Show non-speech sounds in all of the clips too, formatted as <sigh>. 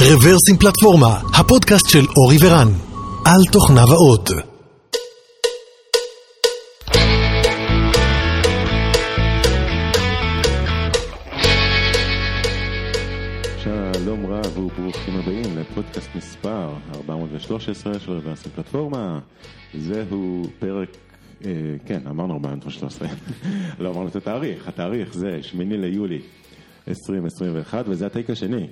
רוורסים פלטפורמה, הפודקאסט של אורי ורן, על תוכניו האות. שלום רב וברוכים הבאים לפודקאסט מספר 413 של רוורסים פלטפורמה. זהו פרק, אה, כן, אמרנו 413, לא אמרנו את התאריך, התאריך זה 8 ליולי 2021 וזה הטייק השני.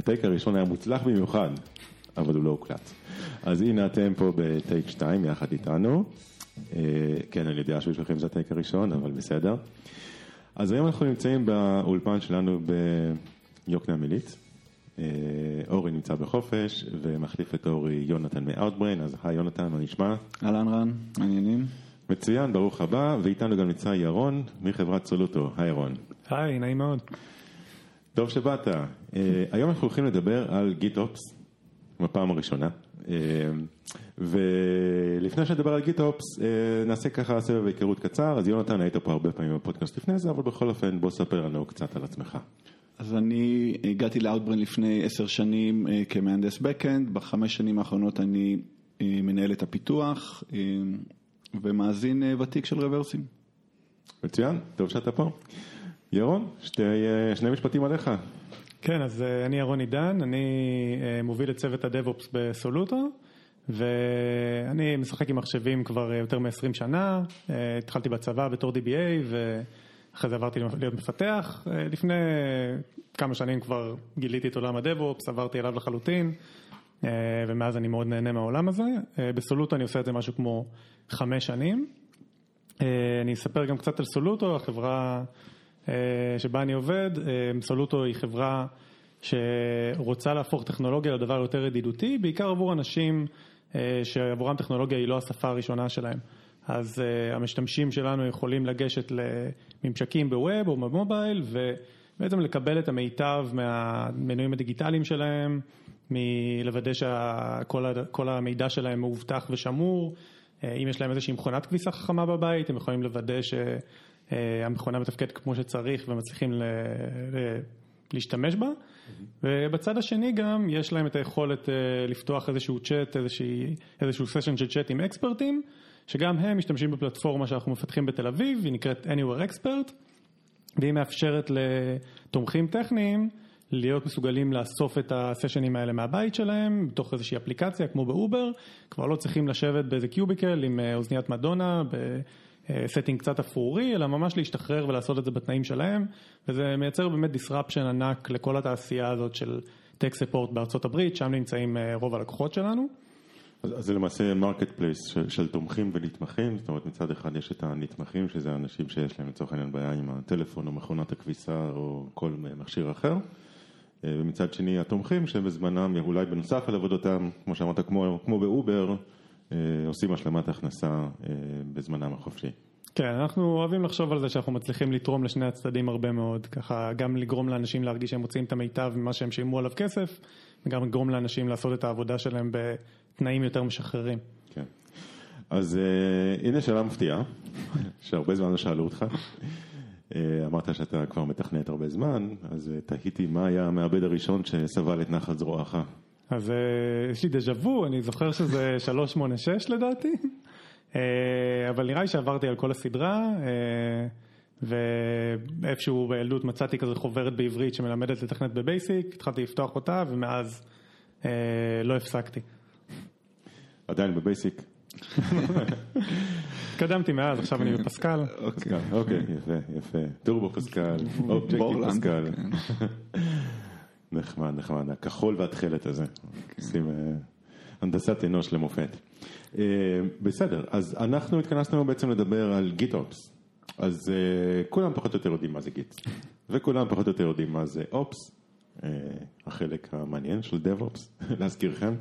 הטייק הראשון היה מוצלח במיוחד, אבל הוא לא הוקלט. אז הנה אתם פה בטייק 2 יחד איתנו. אה, כן, אני יודע שבשבילכם זה הטייק הראשון, אבל בסדר. אז היום אנחנו נמצאים באולפן שלנו ביוקנעם עילית. אה, אורי נמצא בחופש ומחליף את אורי יונתן מאוטבריין, אז היי יונתן, מה נשמע? אהלן רן, מעניינים? מצוין, ברוך הבא, ואיתנו גם נמצא ירון מחברת סולוטו. היי ירון. היי, נעים מאוד. טוב שבאת. אה, היום אנחנו הולכים לדבר על GitOps, בפעם הראשונה. אה, ולפני שנדבר על GitOps, אה, נעשה ככה סבב היכרות קצר. אז יונתן, היית פה הרבה פעמים בפודקאסט לפני זה, אבל בכל אופן, בוא ספר לנו קצת על עצמך. אז אני הגעתי ל Outbrain לפני עשר שנים אה, כמהנדס backend, בחמש שנים האחרונות אני אה, מנהל את הפיתוח אה, ומאזין uh, ותיק של רוורסים. מצוין, טוב שאתה פה. ירון, שתי, שני משפטים עליך. כן, אז אני ירון עידן, אני מוביל את צוות הדב-אופס בסולוטו, ואני משחק עם מחשבים כבר יותר מ-20 שנה, התחלתי בצבא בתור DBA, ואחרי זה עברתי להיות מפתח, לפני כמה שנים כבר גיליתי את עולם הדב-אופס, עברתי אליו לחלוטין, ומאז אני מאוד נהנה מהעולם הזה. בסולוטו אני עושה את זה משהו כמו חמש שנים. אני אספר גם קצת על סולוטו, החברה... שבה אני עובד, סולוטו היא חברה שרוצה להפוך טכנולוגיה לדבר יותר ידידותי, בעיקר עבור אנשים שעבורם טכנולוגיה היא לא השפה הראשונה שלהם. אז המשתמשים שלנו יכולים לגשת לממשקים בווב או במובייל ובעצם לקבל את המיטב מהמנויים הדיגיטליים שלהם, מלוודא שכל המידע שלהם מאובטח ושמור, אם יש להם איזושהי מכונת כביסה חכמה בבית, הם יכולים לוודא ש... המכונה מתפקדת כמו שצריך ומצליחים להשתמש בה. ובצד השני גם יש להם את היכולת לפתוח איזשהו צ'אט, איזשהו סשן של צ'אט עם אקספרטים שגם הם משתמשים בפלטפורמה שאנחנו מפתחים בתל אביב, היא נקראת Anywhere Expert והיא מאפשרת לתומכים טכניים להיות מסוגלים לאסוף את הסשנים האלה מהבית שלהם בתוך איזושהי אפליקציה כמו באובר, כבר לא צריכים לשבת באיזה cubicle עם אוזניית מדונה setting קצת אפרורי, אלא ממש להשתחרר ולעשות את זה בתנאים שלהם, וזה מייצר באמת disruption ענק לכל התעשייה הזאת של tech support בארצות הברית, שם נמצאים רוב הלקוחות שלנו. אז זה למעשה marketplace של, של תומכים ונתמכים, זאת אומרת מצד אחד יש את הנתמכים, שזה אנשים שיש להם לצורך העניין בעיה עם הטלפון או מכונת הכביסה או כל מכשיר אחר, ומצד שני התומכים שבזמנם, אולי בנוסף על עבודתם, כמו שאמרת, כמו, כמו באובר, עושים השלמת הכנסה בזמנם החופשי. כן, אנחנו אוהבים לחשוב על זה שאנחנו מצליחים לתרום לשני הצדדים הרבה מאוד, ככה גם לגרום לאנשים להרגיש שהם מוצאים את המיטב ממה שהם שילמו עליו כסף, וגם לגרום לאנשים לעשות את העבודה שלהם בתנאים יותר משחררים. כן, אז הנה שאלה מפתיעה, <laughs> שהרבה זמן לא שאלו אותך. אמרת שאתה כבר מתכנת הרבה זמן, אז תהיתי מה היה המעבד הראשון שסבל את נחת זרועך. אז יש לי דז'ה וו, אני זוכר שזה <laughs> 386 לדעתי, אבל נראה לי שעברתי על כל הסדרה, ואיפשהו בילדות מצאתי כזה חוברת בעברית שמלמדת לתכנת בבייסיק, התחלתי לפתוח אותה ומאז לא הפסקתי. עדיין ב Basic? <laughs> התקדמתי מאז, עכשיו אני ב Pascal. אוקיי, יפה, יפה. Turbo Pascal, <laughs> Objective Pascal. נחמד, נחמד, הכחול והתכלת הזה, עושים הנדסת אנוש למופת. בסדר, אז אנחנו התכנסנו בעצם לדבר על GitOps, אז כולם פחות או יותר יודעים מה זה Git, וכולם פחות או יותר יודעים מה זה Ops, החלק המעניין של DevOps, <laughs> להזכירכם,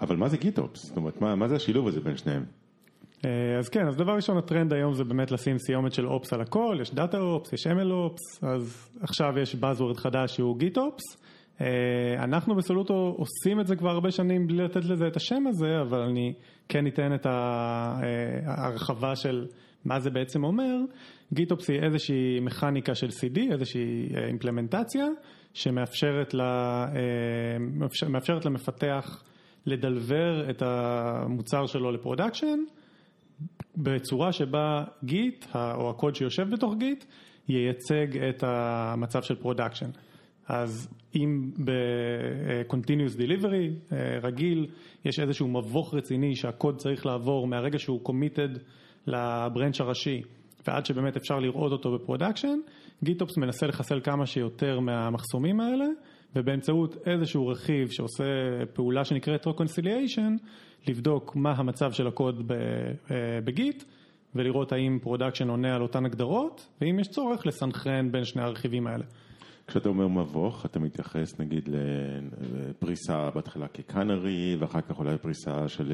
אבל מה זה GitOps? זאת אומרת, מה זה השילוב הזה בין שניהם? אז כן, אז דבר ראשון הטרנד היום זה באמת לשים סיומת של Ops על הכל, יש Data Ops, יש ML Ops, אז עכשיו יש Buzzword חדש שהוא GitOps. אנחנו ב Soluto עושים את זה כבר הרבה שנים בלי לתת לזה את השם הזה, אבל אני כן אתן את ההרחבה של מה זה בעצם אומר. GitOps היא איזושהי מכניקה של CD, איזושהי אימפלמנטציה, שמאפשרת לה, למפתח לדלבר את המוצר שלו ל production בצורה שבה Git או הקוד שיושב בתוך Git ייצג את המצב של production. אז אם ב-continuous delivery רגיל יש איזשהו מבוך רציני שהקוד צריך לעבור מהרגע שהוא committed ל branch הראשי ועד שבאמת אפשר לראות אותו ב production, GitOps מנסה לחסל כמה שיותר מהמחסומים האלה ובאמצעות איזשהו רכיב שעושה פעולה שנקראת reconciliation, לבדוק מה המצב של הקוד ב Git ולראות האם production עונה על אותן הגדרות ואם יש צורך לסנכרן בין שני הרכיבים האלה. כשאתה אומר מבוך, אתה מתייחס נגיד לפריסה בהתחלה כ canary, ואחר כך אולי פריסה של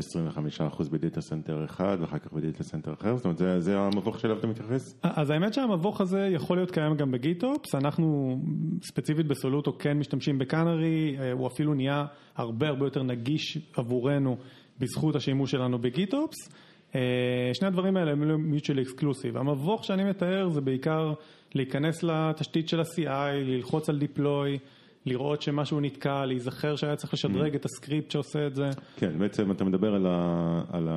25% ב data center אחד, ואחר כך ב data center אחר, זאת אומרת, זה, זה המבוך שאליו אתה מתייחס? אז האמת שהמבוך הזה יכול להיות קיים גם ב GitOps, אנחנו ספציפית ב Soluto כן משתמשים ב canary, הוא אפילו נהיה הרבה הרבה יותר נגיש עבורנו בזכות השימוש שלנו ב GitOps. שני הדברים האלה הם לא mutually exclusive, המבוך שאני מתאר זה בעיקר להיכנס לתשתית של ה-CI, ללחוץ על deploy, לראות שמשהו נתקע, להיזכר שהיה צריך לשדרג את הסקריפט שעושה את זה. כן, בעצם אתה מדבר על, ה, על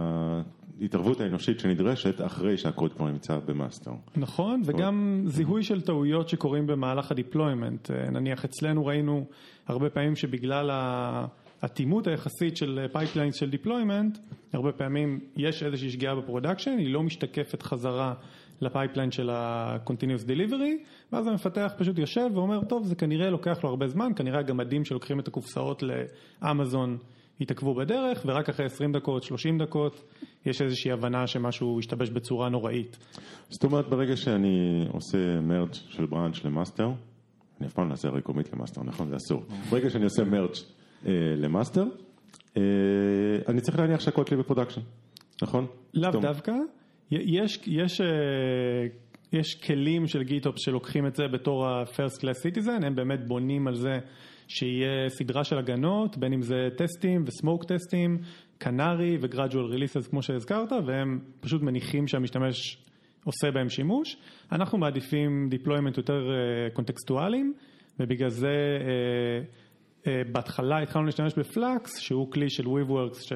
ההתערבות האנושית שנדרשת אחרי שהקוד כבר נמצא ב master. נכון, וגם זיהוי של טעויות שקורים במהלך ה deployment, נניח אצלנו ראינו הרבה פעמים שבגלל ה... אטימות היחסית של pipelines של deployment, הרבה פעמים יש איזושהי שגיאה ב production, היא לא משתקפת חזרה ל pipeline של ה-Continuous Delivery, ואז המפתח פשוט יושב ואומר, טוב, זה כנראה לוקח לו הרבה זמן, כנראה הגמדים שלוקחים את הקופסאות לאמזון התעכבו בדרך, ורק אחרי 20 דקות, 30 דקות, יש איזושהי הבנה שמשהו השתבש בצורה נוראית. זאת אומרת, ברגע שאני עושה merge של branch ל-master, אני אף פעם לא אעשה רק commit ל-master, נכון? זה אסור. ברגע שאני עושה merge ל-master, אני צריך להניח שהקוד שלי ב-production, נכון? לאו דווקא, יש, יש, יש כלים של GitOps שלוקחים את זה בתור ה-first class citizen, הם באמת בונים על זה שיהיה סדרה של הגנות, בין אם זה טסטים ו-smoke טסטים, canary ו-gradual releases כמו שהזכרת, והם פשוט מניחים שהמשתמש עושה בהם שימוש. אנחנו מעדיפים deployment יותר קונטקסטואליים, ובגלל זה בהתחלה התחלנו להשתמש ב-Flux, שהוא כלי של Weaveworks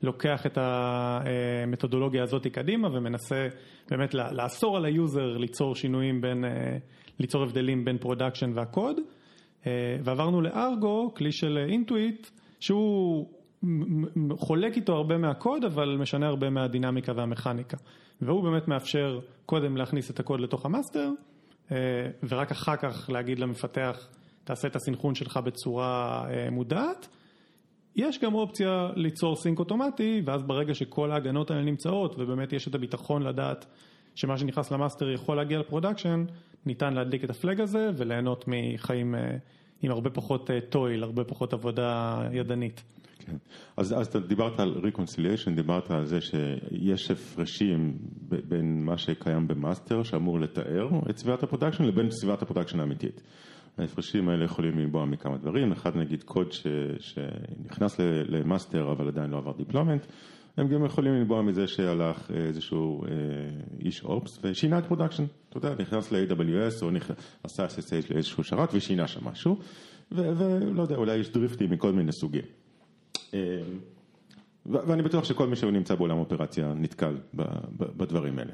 שלוקח את המתודולוגיה הזאת קדימה ומנסה באמת לאסור על ה-user ליצור שינויים בין, ליצור הבדלים בין production והקוד. ועברנו ל-Argo, כלי של Intuit, שהוא חולק איתו הרבה מהקוד, אבל משנה הרבה מהדינמיקה והמכניקה. והוא באמת מאפשר קודם להכניס את הקוד לתוך ה-master, ורק אחר כך להגיד למפתח, תעשה את הסינכרון שלך בצורה מודעת. יש גם אופציה ליצור sync אוטומטי, ואז ברגע שכל ההגנות האלה נמצאות, ובאמת יש את הביטחון לדעת שמה שנכנס ל-master יכול להגיע ל-production, ניתן להדליק את ה-flag הזה וליהנות מחיים עם הרבה פחות toil, הרבה פחות עבודה ידנית. כן, אז, אז אתה דיברת על reconciliation, דיברת על זה שיש הפרשים בין מה שקיים ב-master שאמור לתאר את סביבת ה-production לבין סביבת ה-production האמיתית. ההפרשים האלה יכולים לנבוע מכמה דברים, אחד נגיד קוד ש, שנכנס ל-master אבל עדיין לא עבר deployment, הם גם יכולים לנבוע מזה שהלך איזשהו איש ops ושינה את production, אתה יודע, נכנס ל-AWS או נכנס, עשה SSH לאיזשהו שרת ושינה שם משהו, ולא יודע, אולי יש drift-ים מכל מיני סוגים. ואני בטוח שכל מי שנמצא בעולם האופרציה נתקל בדברים האלה.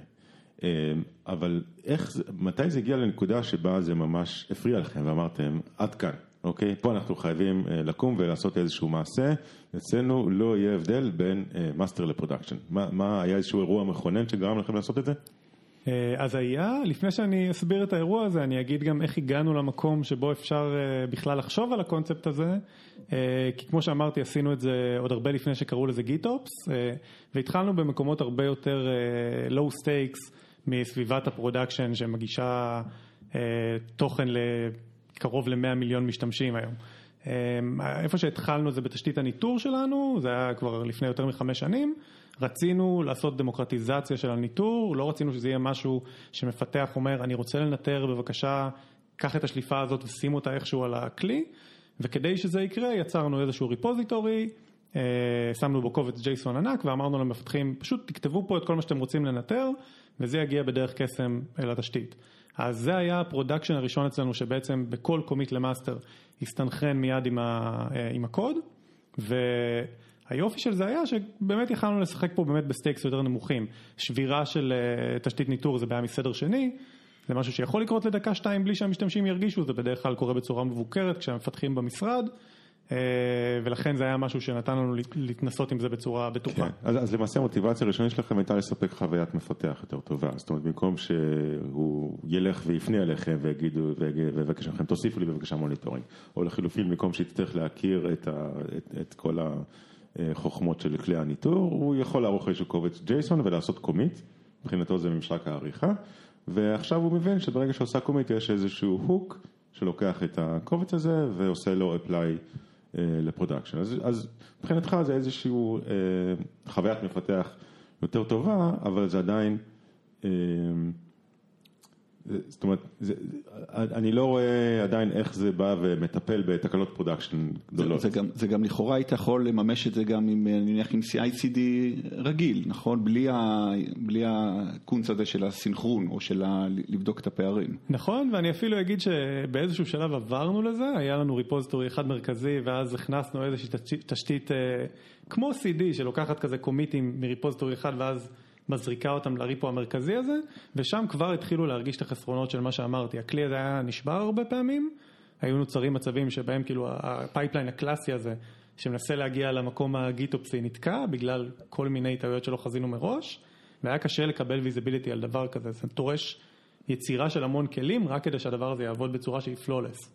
אבל איך, מתי זה הגיע לנקודה שבה זה ממש הפריע לכם ואמרתם, עד כאן, אוקיי? פה אנחנו חייבים לקום ולעשות איזשהו מעשה, אצלנו לא יהיה הבדל בין master ל-production. מה, מה היה איזשהו אירוע מכונן שגרם לכם לעשות את זה? אז היה, לפני שאני אסביר את האירוע הזה, אני אגיד גם איך הגענו למקום שבו אפשר בכלל לחשוב על הקונספט הזה, כי כמו שאמרתי עשינו את זה עוד הרבה לפני שקראו לזה GitOps, והתחלנו במקומות הרבה יותר low stakes מסביבת ה-production שמגישה תוכן לקרוב ל-100 מיליון משתמשים היום. איפה שהתחלנו זה בתשתית הניטור שלנו, זה היה כבר לפני יותר מחמש שנים, רצינו לעשות דמוקרטיזציה של הניטור, לא רצינו שזה יהיה משהו שמפתח אומר אני רוצה לנטר בבקשה, קח את השליפה הזאת ושים אותה איכשהו על הכלי, וכדי שזה יקרה יצרנו איזשהו repository, שמנו בו קובץ JSON ענק ואמרנו למפתחים, פשוט תכתבו פה את כל מה שאתם רוצים לנטר, וזה יגיע בדרך קסם אל התשתית. אז זה היה ה-production הראשון אצלנו, שבעצם בכל commit ל-master הסתנכרן מיד עם, ה, עם הקוד, והיופי של זה היה שבאמת יכלנו לשחק פה באמת ב-stakes יותר נמוכים. שבירה של תשתית ניטור זה בעיה מסדר שני, זה משהו שיכול לקרות לדקה שתיים בלי שהמשתמשים ירגישו, זה בדרך כלל קורה בצורה מבוקרת כשהמפתחים במשרד. ולכן זה היה משהו שנתן לנו להתנסות עם זה בצורה בטוחה. כן. אז, אז למעשה המוטיבציה הראשונית שלכם הייתה לספק חוויית מפתח יותר טובה, זאת אומרת במקום שהוא ילך ויפנה אליכם ויגידו, ויבקש לכם תוסיפו לי בבקשה monitoring, או לחילופין במקום שיצטרך להכיר את, ה, את, את כל החוכמות של כלי הניטור, הוא יכול לערוך איזשהו קובץ JSON ולעשות commit, מבחינתו זה ממשק העריכה, ועכשיו הוא מבין שברגע שעושה commit יש איזשהו hook שלוקח את הקובץ הזה ועושה לו apply ל-production. אז, אז מבחינתך זה איזשהו אה, חוויית מפתח יותר טובה, אבל זה עדיין, אה, זאת אומרת, זה, אני לא רואה עדיין איך זה בא ומטפל בתקלות production גדולות. זה, זה, גם, זה גם לכאורה היית יכול לממש את זה גם עם, אני מניח, עם CICD רגיל, נכון? בלי, ה, בלי הקונץ הזה של הסינכרון או של ה, לבדוק את הפערים. נכון, ואני אפילו אגיד שבאיזשהו שלב עברנו לזה, היה לנו repository אחד מרכזי ואז הכנסנו איזושהי תשתית כמו CD שלוקחת כזה commit-ים מ-repository אחד ואז מזריקה אותם ל-repo המרכזי הזה, ושם כבר התחילו להרגיש את החסרונות של מה שאמרתי. הכלי הזה היה נשבר הרבה פעמים, היו נוצרים מצבים שבהם כאילו ה-pipeline הקלאסי הזה, שמנסה להגיע למקום ה-GitOps-י נתקע, בגלל כל מיני טעויות שלא חזינו מראש, והיה קשה לקבל visibility על דבר כזה, זה דורש יצירה של המון כלים, רק כדי שהדבר הזה יעבוד בצורה שהיא flawless.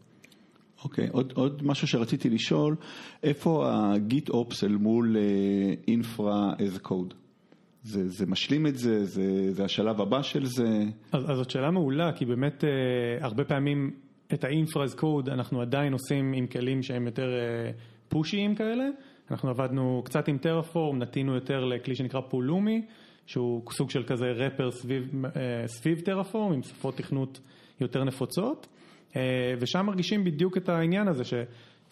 אוקיי, okay, עוד, עוד משהו שרציתי לשאול, איפה הגיט אופס אל מול אינפרה as קוד? זה, זה משלים את זה, זה, זה השלב הבא של זה. אז, אז זאת שאלה מעולה, כי באמת אה, הרבה פעמים את ה-infras code אנחנו עדיין עושים עם כלים שהם יותר אה, פושיים כאלה. אנחנו עבדנו קצת עם טרפורם, נטינו יותר לכלי שנקרא פולומי, שהוא סוג של כזה רפר סביב, אה, סביב טרפורם, עם שפות תכנות יותר נפוצות. אה, ושם מרגישים בדיוק את העניין הזה, ש...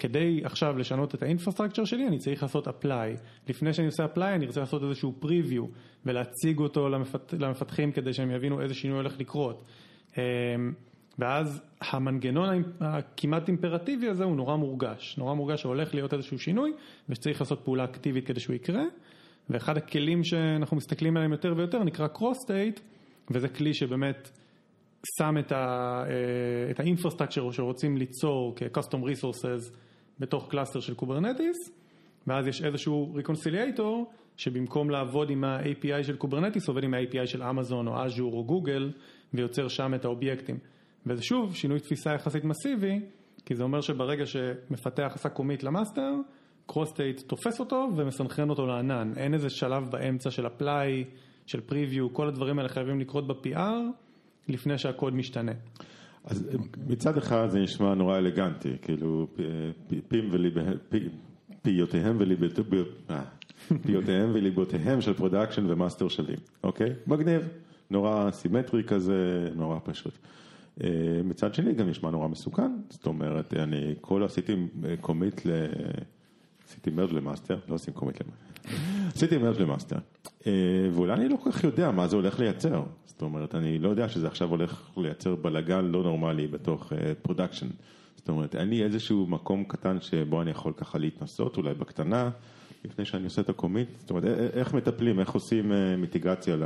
כדי עכשיו לשנות את האינפרסטרקצ'ר שלי, אני צריך לעשות apply. לפני שאני עושה apply, אני רוצה לעשות איזשהו preview ולהציג אותו למפת... למפתחים כדי שהם יבינו איזה שינוי הולך לקרות. אמ, ואז המנגנון הכמעט אימפרטיבי הזה הוא נורא מורגש, נורא מורגש שהולך להיות איזשהו שינוי ושצריך לעשות פעולה אקטיבית כדי שהוא יקרה. ואחד הכלים שאנחנו מסתכלים עליהם יותר ויותר נקרא cross state, וזה כלי שבאמת שם את ה-infrastructure שרוצים ליצור כ-custom resources בתוך cluster של Kubernetes, ואז יש איזשהו reconciliator שבמקום לעבוד עם ה-API של Kubernetes עובד עם ה-API של אמזון או אג'ור או גוגל ויוצר שם את האובייקטים. וזה שוב שינוי תפיסה יחסית מסיבי, כי זה אומר שברגע שמפתח עשה commit ל-master, Crossplane תופס אותו ומסנכרן אותו לענן. אין איזה שלב באמצע של apply, של preview, כל הדברים האלה חייבים לקרות ב-PR. לפני שהקוד משתנה. אז מצד אחד זה נשמע נורא אלגנטי, כאילו פיהם ופיותיהם פיותיהם <laughs> וליבותיהם של production ו master שלי, אוקיי? מגניב, נורא סימטרי כזה, נורא פשוט. מצד שני גם נשמע נורא מסוכן, זאת אומרת, אני כל עשיתי commit ל... עשיתי merge ל master, לא עושים commit ל master. עשיתי merge ל master, ואולי אני לא כל כך יודע מה זה הולך לייצר, זאת אומרת, אני לא יודע שזה עכשיו הולך לייצר בלאגן לא נורמלי בתוך production, זאת אומרת, אין לי איזשהו מקום קטן שבו אני יכול ככה להתנסות, אולי בקטנה, לפני שאני עושה את ה commit, זאת אומרת, איך מטפלים, איך עושים מיטיגציה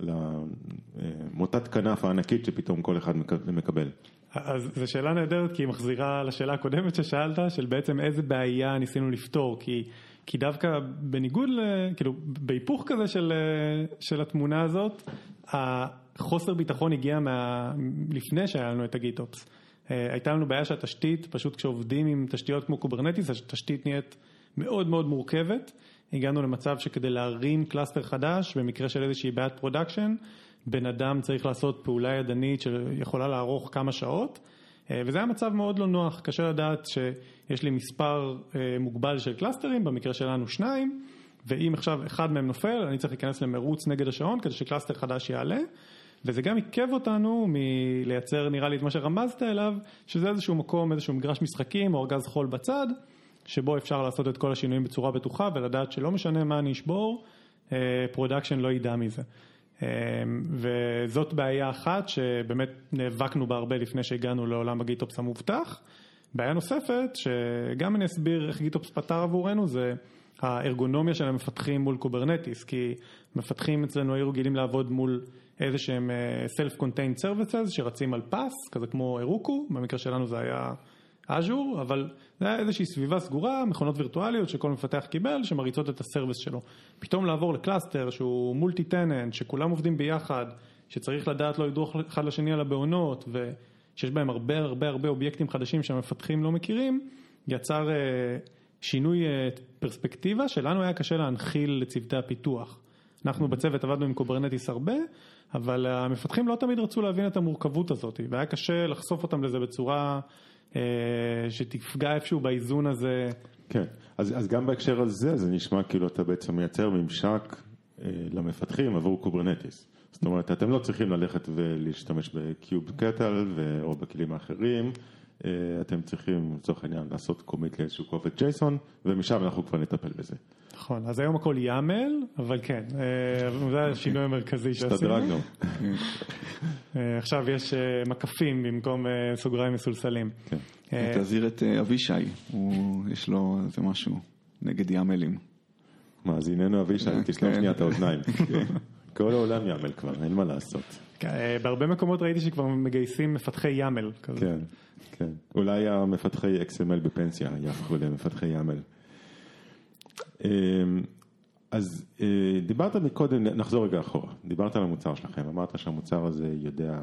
למוטת כנף הענקית שפתאום כל אחד מקבל. אז זו שאלה נהדרת כי היא מחזירה לשאלה הקודמת ששאלת, של בעצם איזה בעיה ניסינו לפתור, כי, כי דווקא בניגוד, ל, כאילו בהיפוך כזה של, של התמונה הזאת, החוסר ביטחון הגיע מה, לפני שהיה לנו את ה GitOps. הייתה לנו בעיה שהתשתית, פשוט כשעובדים עם תשתיות כמו Kubernetes, התשתית נהיית מאוד מאוד מורכבת. הגענו למצב שכדי להרים cluster חדש, במקרה של איזושהי בעיית production, בן אדם צריך לעשות פעולה ידנית שיכולה לארוך כמה שעות, וזה היה מצב מאוד לא נוח, קשה לדעת שיש לי מספר מוגבל של קלאסטרים, במקרה שלנו שניים, ואם עכשיו אחד מהם נופל, אני צריך להיכנס למרוץ נגד השעון כדי ש cluster חדש יעלה. וזה גם עיכב אותנו מלייצר נראה לי את מה שרמזת אליו, שזה איזשהו מקום, איזשהו מגרש משחקים או ארגז חול בצד, שבו אפשר לעשות את כל השינויים בצורה בטוחה ולדעת שלא משנה מה אני אשבור, production לא ידע מזה. וזאת בעיה אחת שבאמת נאבקנו בה הרבה לפני שהגענו לעולם ה GitOps המובטח. בעיה נוספת, שגם אני אסביר איך GitOps פתר עבורנו, זה הארגונומיה של המפתחים מול Kubernetes, כי מפתחים אצלנו היו רגילים לעבוד מול איזה שהם self-contained services שרצים על PaaS, כזה כמו Heroku, במקרה שלנו זה היה אג'ור, אבל זה היה איזושהי סביבה סגורה, מכונות וירטואליות שכל מפתח קיבל, שמריצות את ה service שלו. פתאום לעבור ל cluster שהוא multi tenant, שכולם עובדים ביחד, שצריך לדעת לא לדרוך אחד לשני על הבהונות, ושיש בהם הרבה הרבה הרבה אובייקטים חדשים שהמפתחים לא מכירים, יצר שינוי פרספקטיבה שלנו היה קשה להנחיל לצוותי הפיתוח. אנחנו בצוות עבדנו עם Kubernetes הרבה, אבל המפתחים לא תמיד רצו להבין את המורכבות הזאת, והיה קשה לחשוף אותם לזה בצורה שתפגע איפשהו באיזון הזה. כן, אז, אז גם בהקשר הזה זה נשמע כאילו אתה בעצם מייצר ממשק למפתחים עבור Kubernetes. זאת אומרת, אתם לא צריכים ללכת ולהשתמש ב kubectl או בכלים האחרים. אתם צריכים לצורך העניין לעשות commit לאיזשהו קובץ JSON ומשם אנחנו כבר נטפל בזה. נכון, אז היום הכל YAML, אבל כן, זה השינוי המרכזי שעשינו. השתדרגנו. עכשיו יש מקפים במקום סוגריים מסולסלים. תזהיר את אבישי, יש לו איזה משהו נגד יאמלים. מאזיננו אבישי, תסתום שנייה את האוזניים. <laughs> כל העולם יאמל כבר, אין מה לעשות. בהרבה מקומות ראיתי שכבר מגייסים מפתחי יאמל. כן, כן. אולי המפתחי XML בפנסיה יהפכו למפתחי יאמל. אז דיברת מקודם, נחזור רגע אחורה, דיברת על המוצר שלכם, אמרת שהמוצר הזה יודע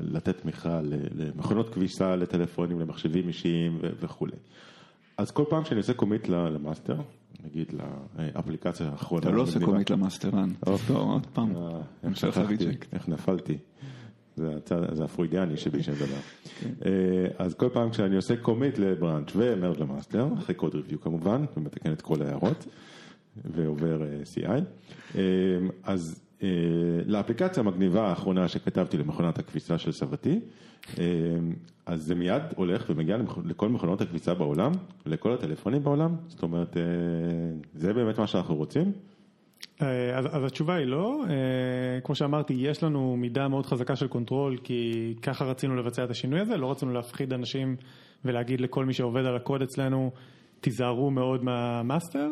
לתת תמיכה למכונות כביסה, לטלפונים, למחשבים אישיים וכולי. אז כל פעם שאני עושה commit ל master, נגיד לאפליקציה האחרונה. אתה לא עושה commit ל master. עוד פעם. איך נפלתי. זה הפרוידיאני שבי שמדבר. אז כל פעם כשאני עושה commit ל branch ו merge ל master, אחרי code review כמובן, ומתקן את כל ההערות, ועובר CI, אז לאפליקציה המגניבה האחרונה שכתבתי למכונת הכביסה של סבתי, אז זה מיד הולך ומגיע לכל מכונות הכביסה בעולם, לכל הטלפונים בעולם, זאת אומרת, זה באמת מה שאנחנו רוצים. אז, אז התשובה היא לא, כמו שאמרתי, יש לנו מידה מאוד חזקה של control, כי ככה רצינו לבצע את השינוי הזה, לא רצינו להפחיד אנשים ולהגיד לכל מי שעובד על הקוד אצלנו, תיזהרו מאוד מה master.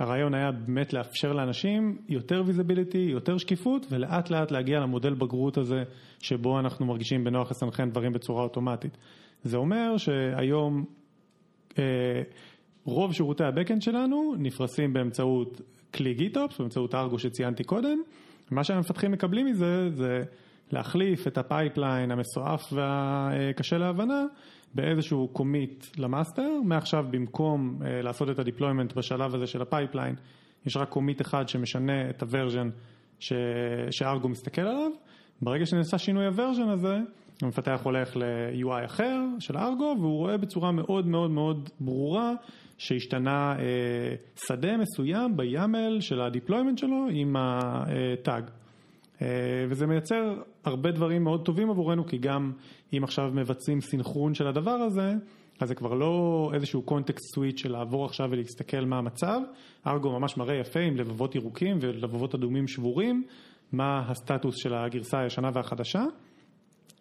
הרעיון היה באמת לאפשר לאנשים יותר visibility, יותר שקיפות, ולאט לאט להגיע למודל בגרות הזה, שבו אנחנו מרגישים בנוח לסנכרן דברים בצורה אוטומטית. זה אומר שהיום אה, רוב שירותי ה backend שלנו נפרסים באמצעות כלי GitOps, באמצעות Argo שציינתי קודם, מה שהמפתחים מקבלים מזה זה להחליף את ה pipeline המסועף והקשה להבנה באיזשהו commit ל master, מעכשיו במקום לעשות את ה deployment בשלב הזה של ה pipeline, יש רק commit אחד שמשנה את ה version ש Argo מסתכל עליו, ברגע שנעשה שינוי ה version הזה, המפתח הולך ל-UI אחר של Argo והוא רואה בצורה מאוד מאוד מאוד ברורה שהשתנה אה, שדה מסוים ב-YAML של ה deployment שלו עם ה tag. אה, וזה מייצר הרבה דברים מאוד טובים עבורנו, כי גם אם עכשיו מבצעים סינכרון של הדבר הזה, אז זה כבר לא איזשהו context switch של לעבור עכשיו ולהסתכל מה המצב, Argo ממש מראה יפה עם לבבות ירוקים ולבבות אדומים שבורים, מה הסטטוס של הגרסה הישנה והחדשה,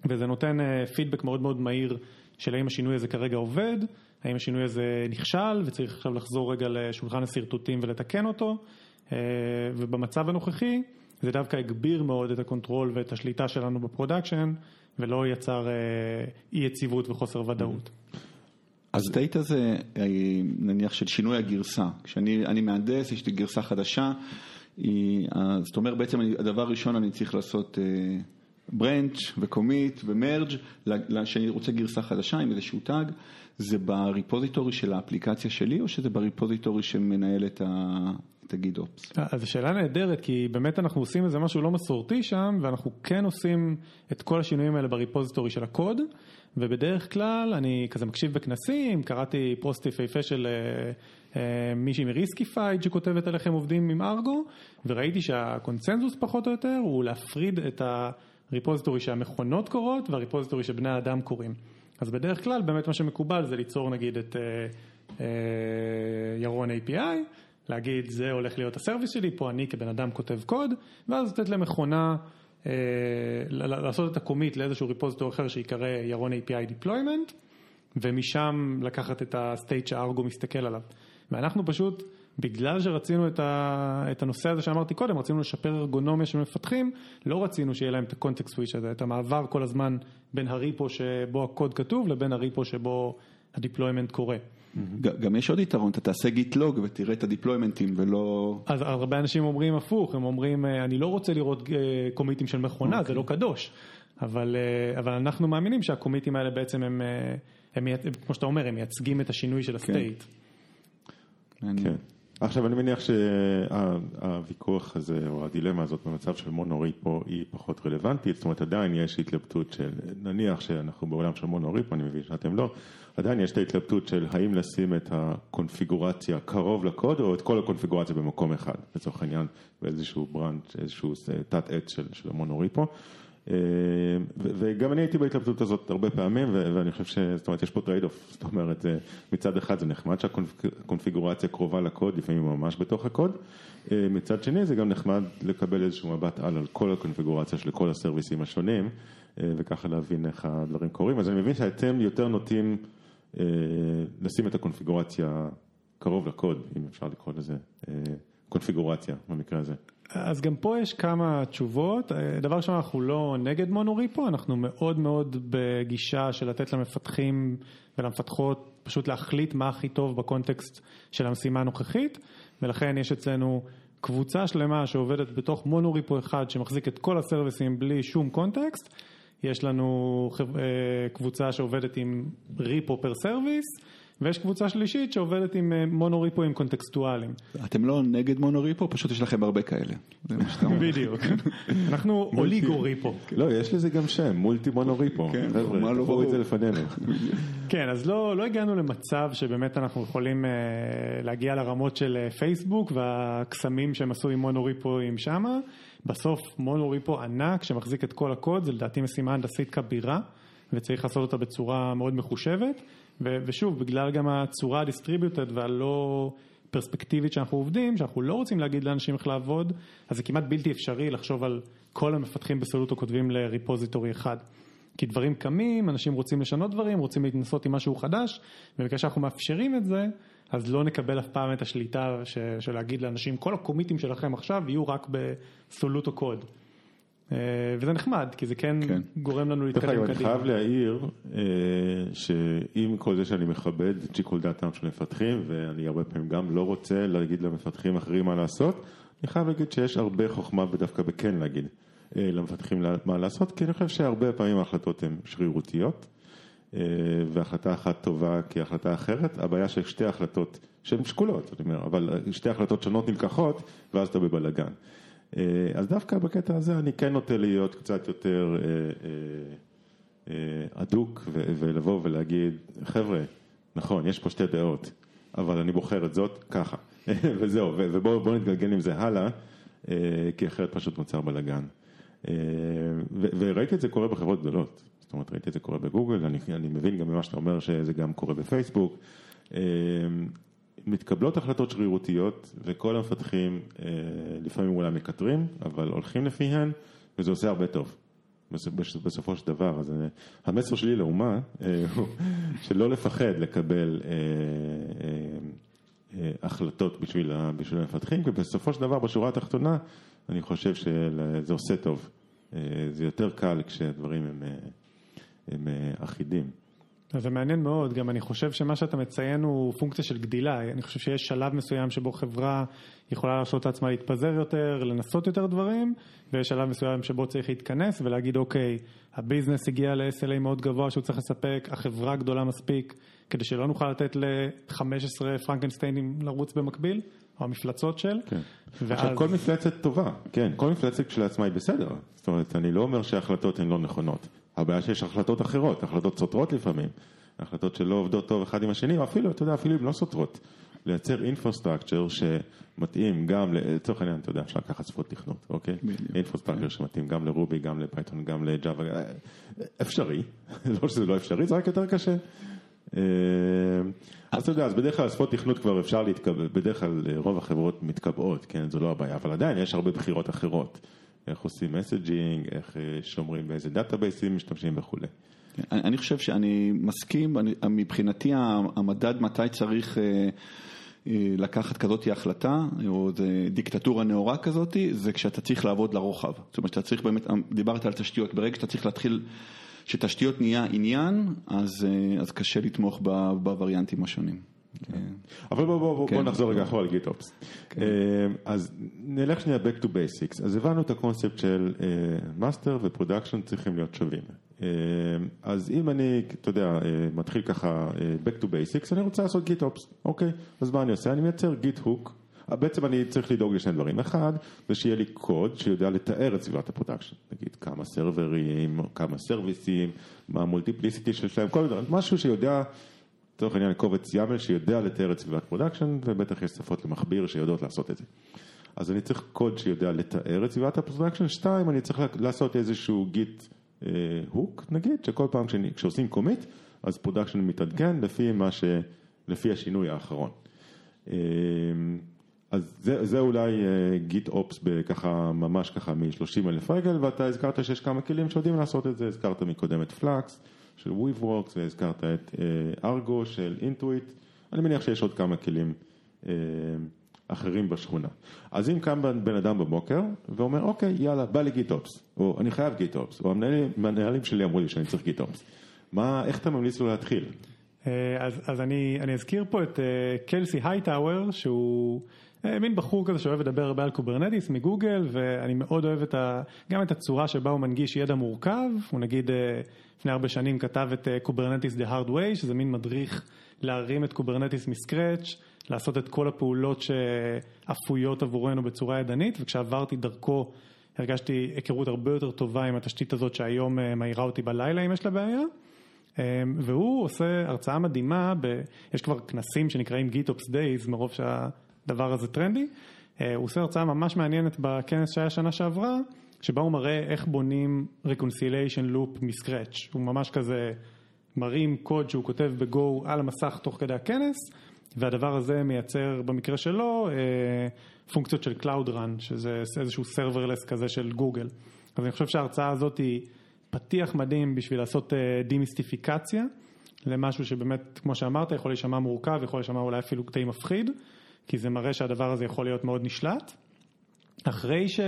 וזה נותן פידבק מאוד מאוד מהיר של האם השינוי הזה כרגע עובד, האם השינוי הזה נכשל וצריך עכשיו לחזור רגע לשולחן השרטוטים ולתקן אותו, ובמצב הנוכחי זה דווקא הגביר מאוד את ה control ואת השליטה שלנו ב production, ולא יצר אי יציבות וחוסר ודאות. ה state הזה, נניח של שינוי הגרסה, כשאני מהנדס, יש לי גרסה חדשה, זאת אומרת בעצם הדבר הראשון אני צריך לעשות branch ו commit ו merge שאני רוצה גרסה חדשה עם איזשהו tag, זה ב repository של האפליקציה שלי או שזה ב repository שמנהל את ה... GitOps. אז שאלה נהדרת, כי באמת אנחנו עושים איזה משהו לא מסורתי שם, ואנחנו כן עושים את כל השינויים האלה ב repository של הקוד, ובדרך כלל אני כזה מקשיב בכנסים, קראתי פוסט יפהפה של מישהי מ Riskified שכותבת על איך הם עובדים עם Argo, וראיתי שהקונצנזוס פחות או יותר הוא להפריד את ה repository שהמכונות קוראות וה repository שבני האדם קוראים. אז בדרך כלל באמת מה שמקובל זה ליצור נגיד את אה, ירון API, להגיד זה הולך להיות ה service שלי, פה אני כבן אדם כותב קוד, ואז לתת למכונה אה, לעשות את ה commit לאיזשהו repository אחר שיקרא ירון API deployment, ומשם לקחת את ה state שה Argo מסתכל עליו. ואנחנו פשוט, בגלל שרצינו את, ה, את הנושא הזה שאמרתי קודם, רצינו לשפר ארגונומיה של מפתחים, לא רצינו שיהיה להם את ה context switch הזה, את המעבר כל הזמן בין ה repo שבו הקוד כתוב לבין ה repo שבו ה deployment קורה. גם יש עוד יתרון, אתה תעשה git log ותראה את ה deployment ים ולא... אז הרבה אנשים אומרים הפוך, הם אומרים אני לא רוצה לראות קומיטים של מכונה, okay. זה לא אוקיי. קדוש. אבל, אבל אנחנו מאמינים שהקומיטים האלה בעצם הם, הם, כמו שאתה אומר, הם מייצגים את השינוי של כן. הסטייט. עכשיו אני מניח שהוויכוח הזה או הדילמה הזאת במצב של מונוריפו היא פחות רלוונטית, זאת אומרת עדיין יש התלבטות של, נניח שאנחנו בעולם של מונוריפו, אני מבין שאתם לא, עדיין יש את ההתלבטות של האם לשים את הקונפיגורציה קרוב לקוד או את כל הקונפיגורציה במקום אחד, לצורך העניין באיזשהו branch, איזשהו תת עץ של, של ה monorepo. אה, וגם אני הייתי בהתלבטות הזאת הרבה פעמים, ואני חושב ש... זאת אומרת, יש פה trade-off, זאת אומרת, מצד אחד זה נחמד שהקונפיגורציה קרובה לקוד, לפעמים ממש בתוך הקוד, אה, מצד שני זה גם נחמד לקבל איזשהו מבט על על כל הקונפיגורציה של כל ה service ים השונים, אה, וככה להבין איך הדברים קורים, אז אני מבין שאתם יותר נוטים לשים את הקונפיגורציה קרוב לקוד, אם אפשר לקרוא לזה קונפיגורציה במקרה הזה. אז גם פה יש כמה תשובות, דבר ראשון אנחנו לא נגד מונוריפו, אנחנו מאוד מאוד בגישה של לתת למפתחים ולמפתחות פשוט להחליט מה הכי טוב בקונטקסט של המשימה הנוכחית, ולכן יש אצלנו קבוצה שלמה שעובדת בתוך מונוריפו אחד שמחזיק את כל הסרוויסים בלי שום קונטקסט, יש לנו קבוצה שעובדת עם repo per service, ויש קבוצה שלישית שעובדת עם אה, monorepo אים קונטקסטואליים. אתם לא נגד monorepo, פשוט יש לכם הרבה כאלה. בדיוק, <laughs> אנחנו oligorepo. לא, יש לזה גם שם, multi monorepo. כן, חבר'ה, לא תבואו את זה לפנינו. <laughs> כן, אז לא, לא הגענו למצב שבאמת אנחנו יכולים אה, להגיע לרמות של אה, פייסבוק והקסמים שהם עשו עם monorepo אים שמה. בסוף monorepo ענק שמחזיק את כל הקוד, זה לדעתי משימה הנדסית כבירה. וצריך לעשות אותה בצורה מאוד מחושבת, ושוב, בגלל גם הצורה הדיסטריביוטד והלא פרספקטיבית שאנחנו עובדים, שאנחנו לא רוצים להגיד לאנשים איך לעבוד, אז זה כמעט בלתי אפשרי לחשוב על כל המפתחים בסולוטו כותבים לריפוזיטורי אחד. כי דברים קמים, אנשים רוצים לשנות דברים, רוצים להתנסות עם משהו חדש, ובגלל שאנחנו מאפשרים את זה, אז לא נקבל אף פעם את השליטה של להגיד לאנשים, כל הקומיטים שלכם עכשיו יהיו רק בסולוטו קוד. אה, וזה נחמד, כי זה כן, כן. גורם לנו להתקדם קדימה. אני חייב להעיר אה, שעם כל זה שאני מכבד את שיקול דעתם של מפתחים, ואני הרבה פעמים גם לא רוצה להגיד למפתחים אחרים מה לעשות, אני חייב להגיד שיש הרבה חוכמה דווקא בכן להגיד אה, למפתחים מה לעשות, כי אני חושב שהרבה פעמים ההחלטות הן שרירותיות, והחלטה אחת טובה כהחלטה אחרת, הבעיה של שתי החלטות שהן שקולות, אני אומר, אבל שתי החלטות שונות נלקחות, ואז אתה בבלאגן. אה, אז דווקא בקטע הזה אני כן נוטה להיות קצת יותר אדוק אה, אה, ולבוא ולהגיד, חבר'ה, נכון, יש פה שתי דעות, אבל אני בוחר את זאת ככה, <laughs> וזהו, ובואו נתגלגל עם זה הלאה, כי אחרת פשוט נוצר בלאגן. וראיתי את זה קורה בחברות גדולות, זאת אומרת ראיתי את זה קורה בגוגל, אני מבין גם ממה שאתה אומר שזה גם קורה בפייסבוק. מתקבלות החלטות שרירותיות וכל המפתחים אה, לפעמים אולי מקטרים, אבל הולכים לפיהן וזה עושה הרבה טוב. בסופו של דבר, אז אה, המסר שלי לאומה אה, הוא שלא לפחד לקבל החלטות בשביל, בשביל המפתחים, כי בסופו של דבר בשורה התחתונה אני חושב שזה עושה טוב. זה יותר קל כשהדברים הם, הם אחידים. זה מעניין מאוד, גם אני חושב שמה שאתה מציין הוא פונקציה של גדילה, אני חושב שיש שלב מסוים שבו חברה יכולה להרשות לעצמה להתפזר יותר, לנסות יותר דברים, ויש שלב מסוים שבו צריך להתכנס ולהגיד אוקיי, הביזנס הגיע ל-SLA מאוד גבוה שהוא צריך לספק, החברה גדולה מספיק, כדי שלא נוכל לתת ל-15 פרנקנשטיינים לרוץ במקביל, או המפלצות של. כן. ואז... עכשיו כל מפלצת טובה, כן, כל מפלצת כשלעצמה היא בסדר, זאת אומרת אני לא אומר שההחלטות הן לא נכונות. הבעיה שיש החלטות אחרות, החלטות סותרות לפעמים, החלטות שלא עובדות טוב אחד עם השני, או אפילו, אתה יודע, אפילו אם לא סותרות. לייצר infrastructure שמתאים גם, לצורך העניין, אתה יודע, אפשר לקחת שפות תכנות, אוקיי? infrastructure שמתאים גם ל Ruby, גם ל Python, גם ל Java, אפשרי, <laughs> לא שזה לא אפשרי, זה רק יותר קשה. אה, אז אתה יודע, אז בדרך כלל שפות תכנות כבר אפשר להתקבל, בדרך כלל רוב החברות מתקבעות, כן, זו לא הבעיה, אבל עדיין יש הרבה בחירות אחרות. איך עושים messaging, איך אה, שומרים באיזה database ים משתמשים וכולי. אני אני חושב שאני מסכים, אני, מבחינתי המדד מתי צריך אה, אה, לקחת כזאת החלטה, או דיקטטורה נאורה כזאת, זה כשאתה צריך לעבוד לרוחב. זאת אומרת, שאתה צריך באמת, דיברת על תשתיות, ברגע שאתה צריך להתחיל, שתשתיות נהיה עניין, אז, אז קשה לתמוך בווריאנטים השונים. כן. אבל בוא, בוא, כן. בוא נחזור רגע אחורה ל GitOps. אז נלך שנייה back to basics. אז הבנו את הקונספט של master ו production צריכים להיות שווים. אה, אז אם אני, אתה יודע, אה, מתחיל ככה אה, back to basics, אני רוצה לעשות GitOps, אוקיי? אז מה אני עושה? אני מייצר git hook. בעצם אני צריך לדאוג לשני דברים. אחד, זה שיהיה לי קוד שיודע לתאר את סביבת ה production. נגיד כמה server ים, כמה service ים, מה ה multiplicity שלהם, כל דבר, משהו שיודע, לצורך העניין קובץ YAML שיודע לתאר את סביבת production, ובטח יש שפות למכביר שיודעות לעשות את זה. אז אני צריך קוד שיודע לתאר את סביבת ה production, שתיים, אני צריך לעשות איזשהו git hook, נגיד, שכל פעם כשאני- כשעושים commit, אז production מתעדכן לפי מה ש... לפי השינוי האחרון. אה, אז זה, זה אולי GitOps בככה, ממש ככה מ-30 אלף רגל, ואתה הזכרת שיש כמה כלים שיודעים לעשות את זה, הזכרת מקודם את Flux של WeaveWorks, והזכרת את Argo של Intuit, אני מניח שיש עוד כמה כלים אה, אחרים בשכונה. אז אם קם בן אדם בבוקר ואומר, אוקיי, יאללה, בא לי GitOps, או אני חייב GitOps, או המנהלים שלי אמרו לי שאני צריך GitOps, מה, איך אתה ממליץ לו להתחיל? אה, אז, אז אני, אני אזכיר פה את אה, Kelsey Hightower, שהוא אה, מין בחור כזה שאוהב לדבר הרבה על Kubernetes מגוגל, ואני מאוד אוהב את ה, גם את הצורה שבה הוא מנגיש ידע מורכב, הוא נגיד אה, לפני הרבה שנים כתב את Kubernetes The Hard Way, שזה מין מדריך להרים את Kubernetes מ scratch, לעשות את כל הפעולות שאפויות עבורנו בצורה ידנית, וכשעברתי דרכו הרגשתי היכרות הרבה יותר טובה עם התשתית הזאת שהיום אה, מעירה אותי בלילה אם יש לה בעיה. אמ, והוא עושה הרצאה מדהימה, ב... יש כבר כנסים שנקראים GitOps Days מרוב שהדבר הזה טרנדי, אה, הוא עושה הרצאה ממש מעניינת בכנס שהיה שנה שעברה, שבה הוא מראה איך בונים reconciliation loop מסקרץ', הוא ממש כזה מרים קוד שהוא כותב בגו על המסך תוך כדי הכנס, והדבר הזה מייצר במקרה שלו אה, פונקציות של Cloud Run, שזה איזשהו serverless כזה של גוגל. אז אני חושב שההרצאה הזאת היא פתיח מדהים בשביל לעשות אה, דימיסטיפיקציה למשהו שבאמת, כמו שאמרת, יכול להישמע מורכב, יכול להישמע אולי אפילו די מפחיד, כי זה מראה שהדבר הזה יכול להיות מאוד נשלט. אחרי, ש...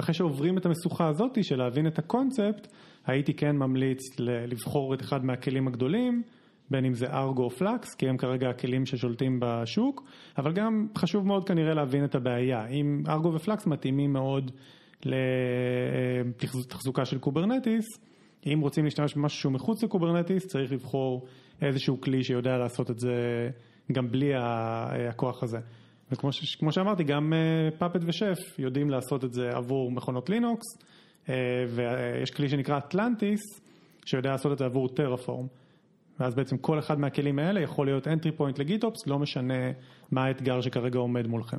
אחרי שעוברים את המשוכה הזאת של להבין את הקונספט, הייתי כן ממליץ לבחור את אחד מהכלים הגדולים, בין אם זה Argo או Flux, כי הם כרגע הכלים ששולטים בשוק, אבל גם חשוב מאוד כנראה להבין את הבעיה. אם Argo ו Flux מתאימים מאוד לתחזוקה של Kubernetes, אם רוצים להשתמש במשהו שהוא מחוץ ל Kubernetes, צריך לבחור איזשהו כלי שיודע לעשות את זה גם בלי ה- הכוח הזה. וכמו ש- שאמרתי, גם פאפט ושף יודעים לעשות את זה עבור מכונות לינוקס, אה, ויש כלי שנקרא אטלנטיס, שיודע לעשות את זה עבור טרפורם. ואז בעצם כל אחד מהכלים האלה יכול להיות entry point לגיטופס, לא משנה מה האתגר שכרגע עומד מולכם.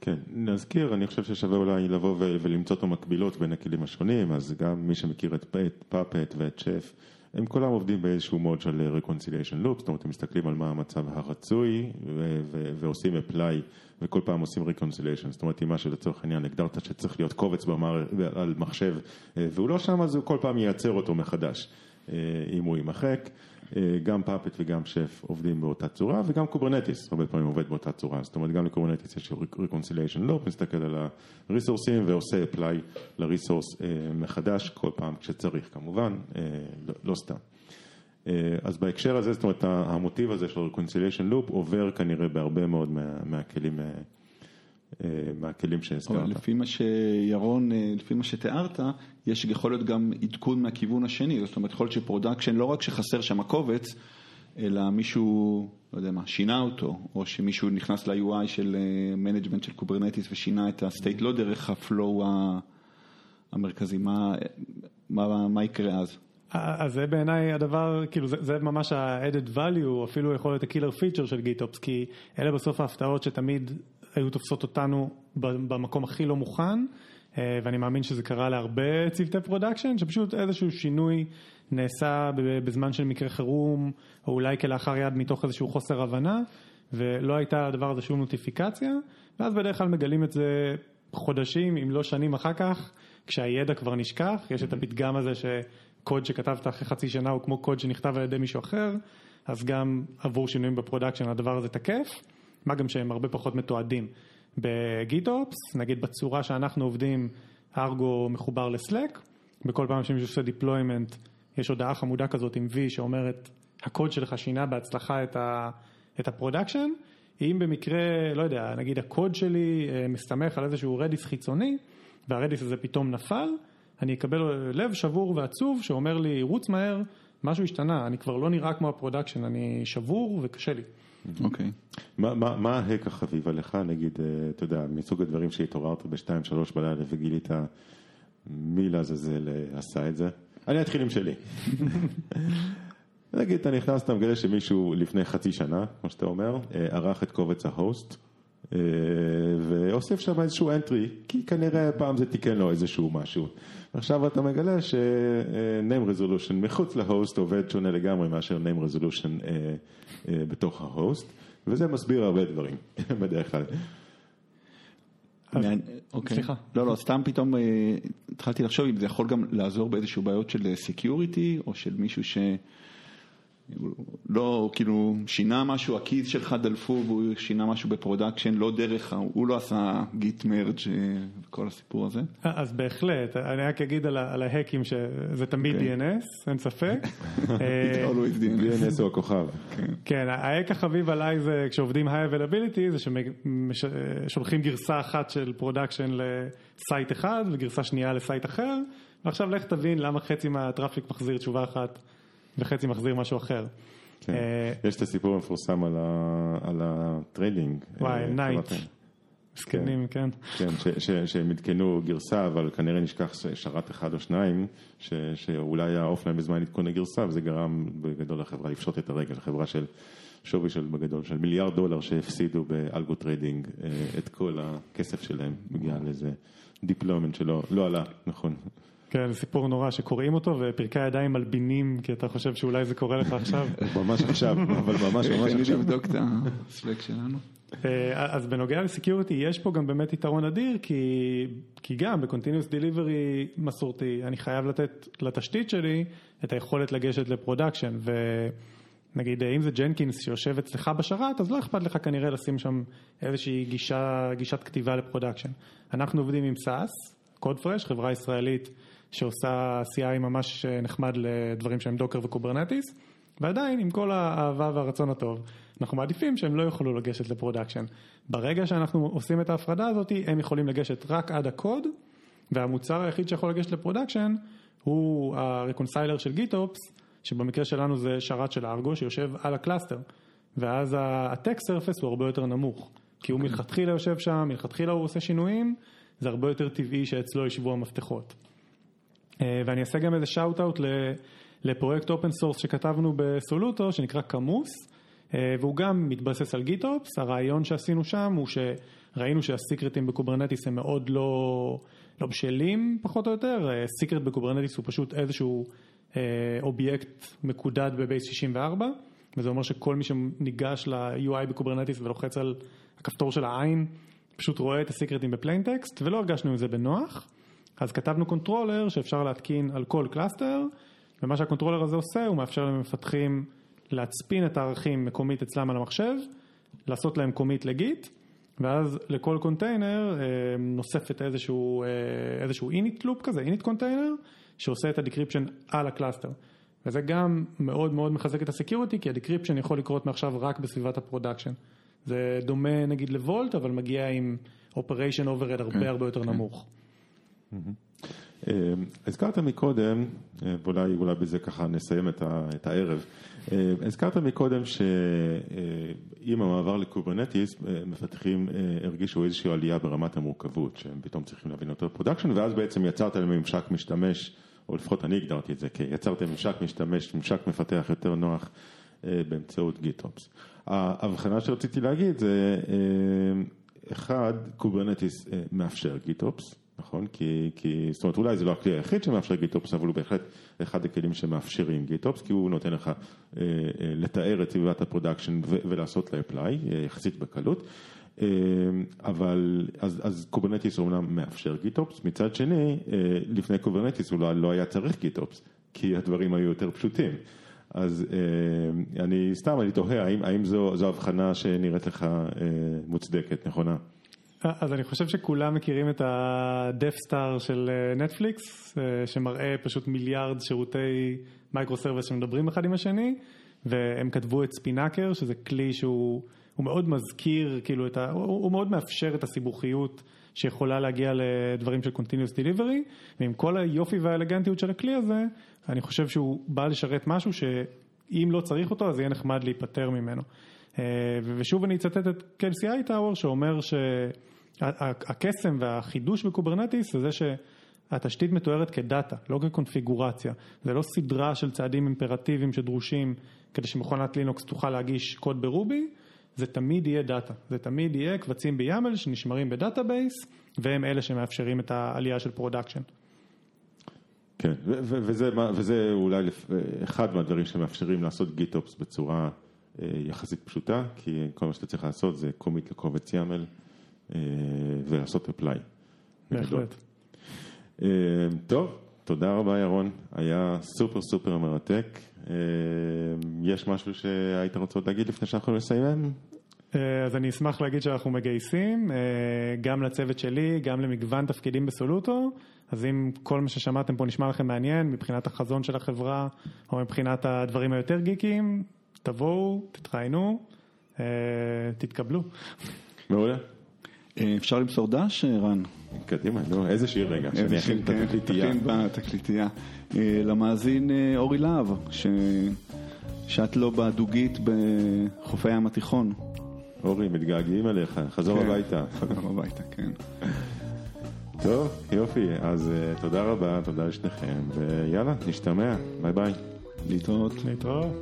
כן, נזכיר, אני חושב ששווה אולי לבוא ולמצוא את המקבילות בין הכלים השונים, אז גם מי שמכיר את Puppet ואת שף, הם כולם עובדים באיזשהו מוד של reconciliation loop, זאת אומרת, הם מסתכלים על מה המצב הרצוי ועושים apply וכל פעם עושים reconciliation, זאת אומרת, אם משהו לצורך העניין הגדרת שצריך להיות קובץ במער, על מחשב אה, והוא לא שם, אז הוא כל פעם ייצר אותו מחדש, אה, אם הוא יימחק. גם Puppet וגם שף עובדים באותה צורה, וגם Kubernetes הרבה פעמים עובד באותה צורה, זאת אומרת גם ל Kubernetes יש reconciliation loop, מסתכל על הריסורסים ועושה apply לריסורס אה, מחדש כל פעם כשצריך כמובן, אה, לא, לא סתם. אה, אז בהקשר הזה, זאת אומרת המוטיב הזה של reconciliation loop עובר כנראה בהרבה מאוד מה, מהכלים, מהכלים שהזכרת. אבל לפי מה שירון, אה, לפי מה שתיארת, יש יכול להיות גם עדכון מהכיוון השני, זאת אומרת יכול להיות ש production לא רק שחסר שם הקובץ, אלא מישהו, לא יודע מה, שינה אותו, או שמישהו נכנס ל-UI של management של Kubernetes ושינה את ה state לא דרך ה flow המרכזי, מה, מה, מה יקרה אז? אז זה בעיניי הדבר, כאילו זה, זה ממש ה-added value, אפילו יכול להיות ה-killer feature של GitOps, כי אלה בסוף ההפתעות שתמיד היו תופסות אותנו במקום הכי לא מוכן, אה, ואני מאמין שזה קרה להרבה צוותי production, שפשוט איזשהו שינוי נעשה בזמן של מקרה חירום, או אולי כלאחר יד מתוך איזשהו חוסר הבנה, ולא הייתה לדבר הזה שום נוטיפיקציה, ואז בדרך כלל מגלים את זה חודשים, אם לא שנים אחר כך, כשהידע כבר נשכח, יש את הפתגם הזה שקוד שכתבת אחרי חצי שנה הוא כמו קוד שנכתב על ידי מישהו אחר, אז גם עבור שינויים ב production הדבר הזה תקף, מה גם שהם הרבה פחות מתועדים. ב GitOps, נגיד בצורה שאנחנו עובדים, Argo מחובר ל Slack, בכל פעם שמישהו עושה deployment יש הודעה חמודה כזאת עם V שאומרת הקוד שלך שינה בהצלחה את, ה, את ה production, אם במקרה, לא יודע, נגיד הקוד שלי אה, מסתמך על איזשהו Redis חיצוני וה Redis הזה פתאום נפל, אני אקבל לב שבור ועצוב שאומר לי רוץ מהר, משהו השתנה, אני כבר לא נראה כמו ה production, אני שבור וקשה לי. אוקיי. מה הפאק החביב עליך, נגיד, אה, אתה יודע, מסוג הדברים שהתעוררת בשתיים, שלוש בלילה וגילית מי לעזאזל אה, עשה את זה? אני אתחיל עם שלי. <laughs> נגיד, אתה נכנס, אתה מגלה שמישהו לפני חצי שנה, כמו שאתה אומר, אה, ערך את קובץ ההוסט, ואוסף שם איזשהו entry, כי כנראה פעם זה תיקן לו איזשהו משהו. עכשיו אתה מגלה ש-name resolution מחוץ להוסט עובד שונה לגמרי מאשר name resolution בתוך ההוסט, וזה מסביר הרבה דברים, <laughs> בדרך כלל. אוקיי. סליחה. לא, לא, סתם פתאום התחלתי לחשוב אם זה יכול גם לעזור באיזשהו בעיות של security, או של מישהו ש... לא, כאילו, שינה משהו, ה keys שלך דלפו והוא שינה משהו ב production, לא דרך, הוא לא עשה git merge וכל הסיפור הזה. אז בהחלט, אני רק אגיד על הפאקים שזה תמיד אוקיי. DNS, אין ספק. <laughs> DNS. DNS הוא הכוכב. כן, הפאק החביב עליי זה כשעובדים high availability, זה ששולחים גרסה אחת של production ל site אחד וגרסה שנייה ל site אחר, ועכשיו לך תבין למה חצי מה traffic מחזיר תשובה אחת. וחצי מחזיר משהו אחר. כן. יש את הסיפור המפורסם על ה trading. וואי, Knight. זקנים, כן. כן, שהם עדכנו גרסה, אבל כנראה נשכח שרת אחד או שניים, שאולי היה offline בזמן עדכון הגרסה, וזה גרם בגדול לחברה לפשוט את הרגל, חברה של שווי של בגדול של מיליארד דולר שהפסידו ב algo trading את כל הכסף שלהם, בגלל איזה deployment שלא לא עלה, נכון. כן, זה סיפור נורא שקוראים אותו ופרקי הידיים מלבינים כי אתה חושב שאולי זה קורה לך עכשיו. <laughs> ממש עכשיו, אבל ממש ממש עכשיו. לבדוק את ה Slack שלנו. אז בנוגע ל security יש פה גם באמת יתרון אדיר כי, כי גם ב-Continuous Delivery מסורתי אני חייב לתת לתשתית שלי את היכולת לגשת ל production ונגיד אם זה Jenkins שיושב אצלך בשרת אז לא אכפת לך כנראה לשים שם איזושהי גישה, גישת כתיבה ל production. אנחנו עובדים עם SaaS, Codefresh, חברה ישראלית שעושה CI ממש נחמד לדברים שהם Docker ו Kubernetes, ועדיין עם כל האהבה והרצון הטוב, אנחנו מעדיפים שהם לא יוכלו לגשת ל production. ברגע שאנחנו עושים את ההפרדה הזאת, הם יכולים לגשת רק עד הקוד, והמוצר היחיד שיכול לגשת ל production הוא ה reconciler של GitOps, שבמקרה שלנו זה שרת של Argo שיושב על ה cluster, ואז ה attack surface הוא הרבה יותר נמוך, כי הוא מלכתחילה יושב שם, מלכתחילה הוא עושה שינויים, זה הרבה יותר טבעי שאצלו ישבו המפתחות. ואני אעשה גם איזה shout out לפרויקט open source שכתבנו ב Soluto שנקרא Kamus והוא גם מתבסס על GitOps, הרעיון שעשינו שם הוא שראינו שהסיקרטים ב Kubernetes הם מאוד לא, לא בשלים פחות או יותר, secret ב Kubernetes הוא פשוט איזשהו אובייקט מקודד ב base 64 וזה אומר שכל מי שניגש ל-UI ב Kubernetes ולוחץ על הכפתור של העין פשוט רואה את הסיקרטים ב plain text ולא הרגשנו עם זה בנוח. אז כתבנו controller שאפשר להתקין על כל cluster, ומה שה controller הזה עושה הוא מאפשר למפתחים להצפין את הערכים מקומית אצלם על המחשב, לעשות להם commit ל git, ואז לכל קונטיינר נוספת איזשהו, איזשהו init loop כזה, init container, שעושה את ה decryption על ה cluster. וזה גם מאוד מאוד מחזק את ה security, כי ה decryption יכול לקרות מעכשיו רק בסביבת ה production. זה דומה נגיד ל Vault, אבל מגיע עם operation overhead הרבה הרבה יותר נמוך. הזכרת מקודם, ואולי אולי בזה ככה נסיים את הערב, הזכרת מקודם שעם המעבר ל Kubernetes מפתחים הרגישו איזושהי עלייה ברמת המורכבות, שהם פתאום צריכים להבין יותר production, ואז בעצם יצרת להם ממשק משתמש, או לפחות אני הגדרתי את זה, כי יצרתם ממשק משתמש, ממשק מפתח יותר נוח באמצעות GitOps. ההבחנה שרציתי להגיד זה, אחד, Kubernetes מאפשר GitOps. נכון? כי, כי, זאת אומרת, אולי זה לא הכלי היחיד שמאפשר GitOps, אבל הוא בהחלט אחד הכלים שמאפשרים GitOps, כי הוא נותן לך אה, אה, לתאר את סביבת ה production ולעשות לה apply, אה, יחסית בקלות. אה, אבל, אז, אז Kubernetes אומנם מאפשר GitOps, מצד שני, אה, לפני Kubernetes אולי לא היה צריך GitOps, כי הדברים היו יותר פשוטים. אז אה, אני סתם, אני תוהה, האם, האם זו, זו הבחנה שנראית לך אה, מוצדקת, נכונה? אז אני חושב שכולם מכירים את ה-Death Star של נטפליקס, שמראה פשוט מיליארד שירותי microservice שמדברים אחד עם השני, והם כתבו את Spinnaker, שזה כלי שהוא מאוד מזכיר, כאילו, ה, הוא, הוא מאוד מאפשר את הסיבוכיות שיכולה להגיע לדברים של Continuous Delivery, ועם כל היופי והאלגנטיות של הכלי הזה, אני חושב שהוא בא לשרת משהו שאם לא צריך אותו, אז יהיה נחמד להיפטר ממנו. ושוב אני אצטט את Kelsey Hightower שאומר שהקסם והחידוש ב Kubernetes זה שהתשתית מתוארת כ data, לא כקונפיגורציה. זה לא סדרה של צעדים אימפרטיביים שדרושים כדי שמכונת לינוקס תוכל להגיש קוד ב Ruby, זה תמיד יהיה data, זה תמיד יהיה קבצים ב YAML שנשמרים ב database והם אלה שמאפשרים את העלייה של production. כן, וזה, וזה אולי אחד מהדברים שמאפשרים לעשות GitOps בצורה אה, יחסית פשוטה, כי כל מה שאתה צריך לעשות זה קומיט לקובץ יאמל ולעשות אפליי. בהחלט. אה, טוב, תודה רבה ירון, היה סופר סופר מרתק. יש משהו שהיית רוצה להגיד לפני שאנחנו נסיים? אז אני אשמח להגיד שאנחנו מגייסים, גם לצוות שלי, גם למגוון תפקידים בסולוטו, אז אם כל מה ששמעתם פה נשמע לכם מעניין מבחינת החזון של החברה, או מבחינת הדברים היותר גיקיים, תבואו, תתראיינו, תתקבלו. מעולה. אפשר למסור דש, רן? קדימה, נו, איזה שיר רגע, שאני אכין את התקליטייה. תכין בתקליטייה. למאזין אורי להב, שאת לו בדוגית בחופי הים התיכון. אורי, מתגעגעים אליך, חזור הביתה. <laughs> חזור הביתה, כן. טוב, יופי, אז תודה רבה, תודה לשניכם, ויאללה, נשתמע, ביי ביי. להתראות. להתראות.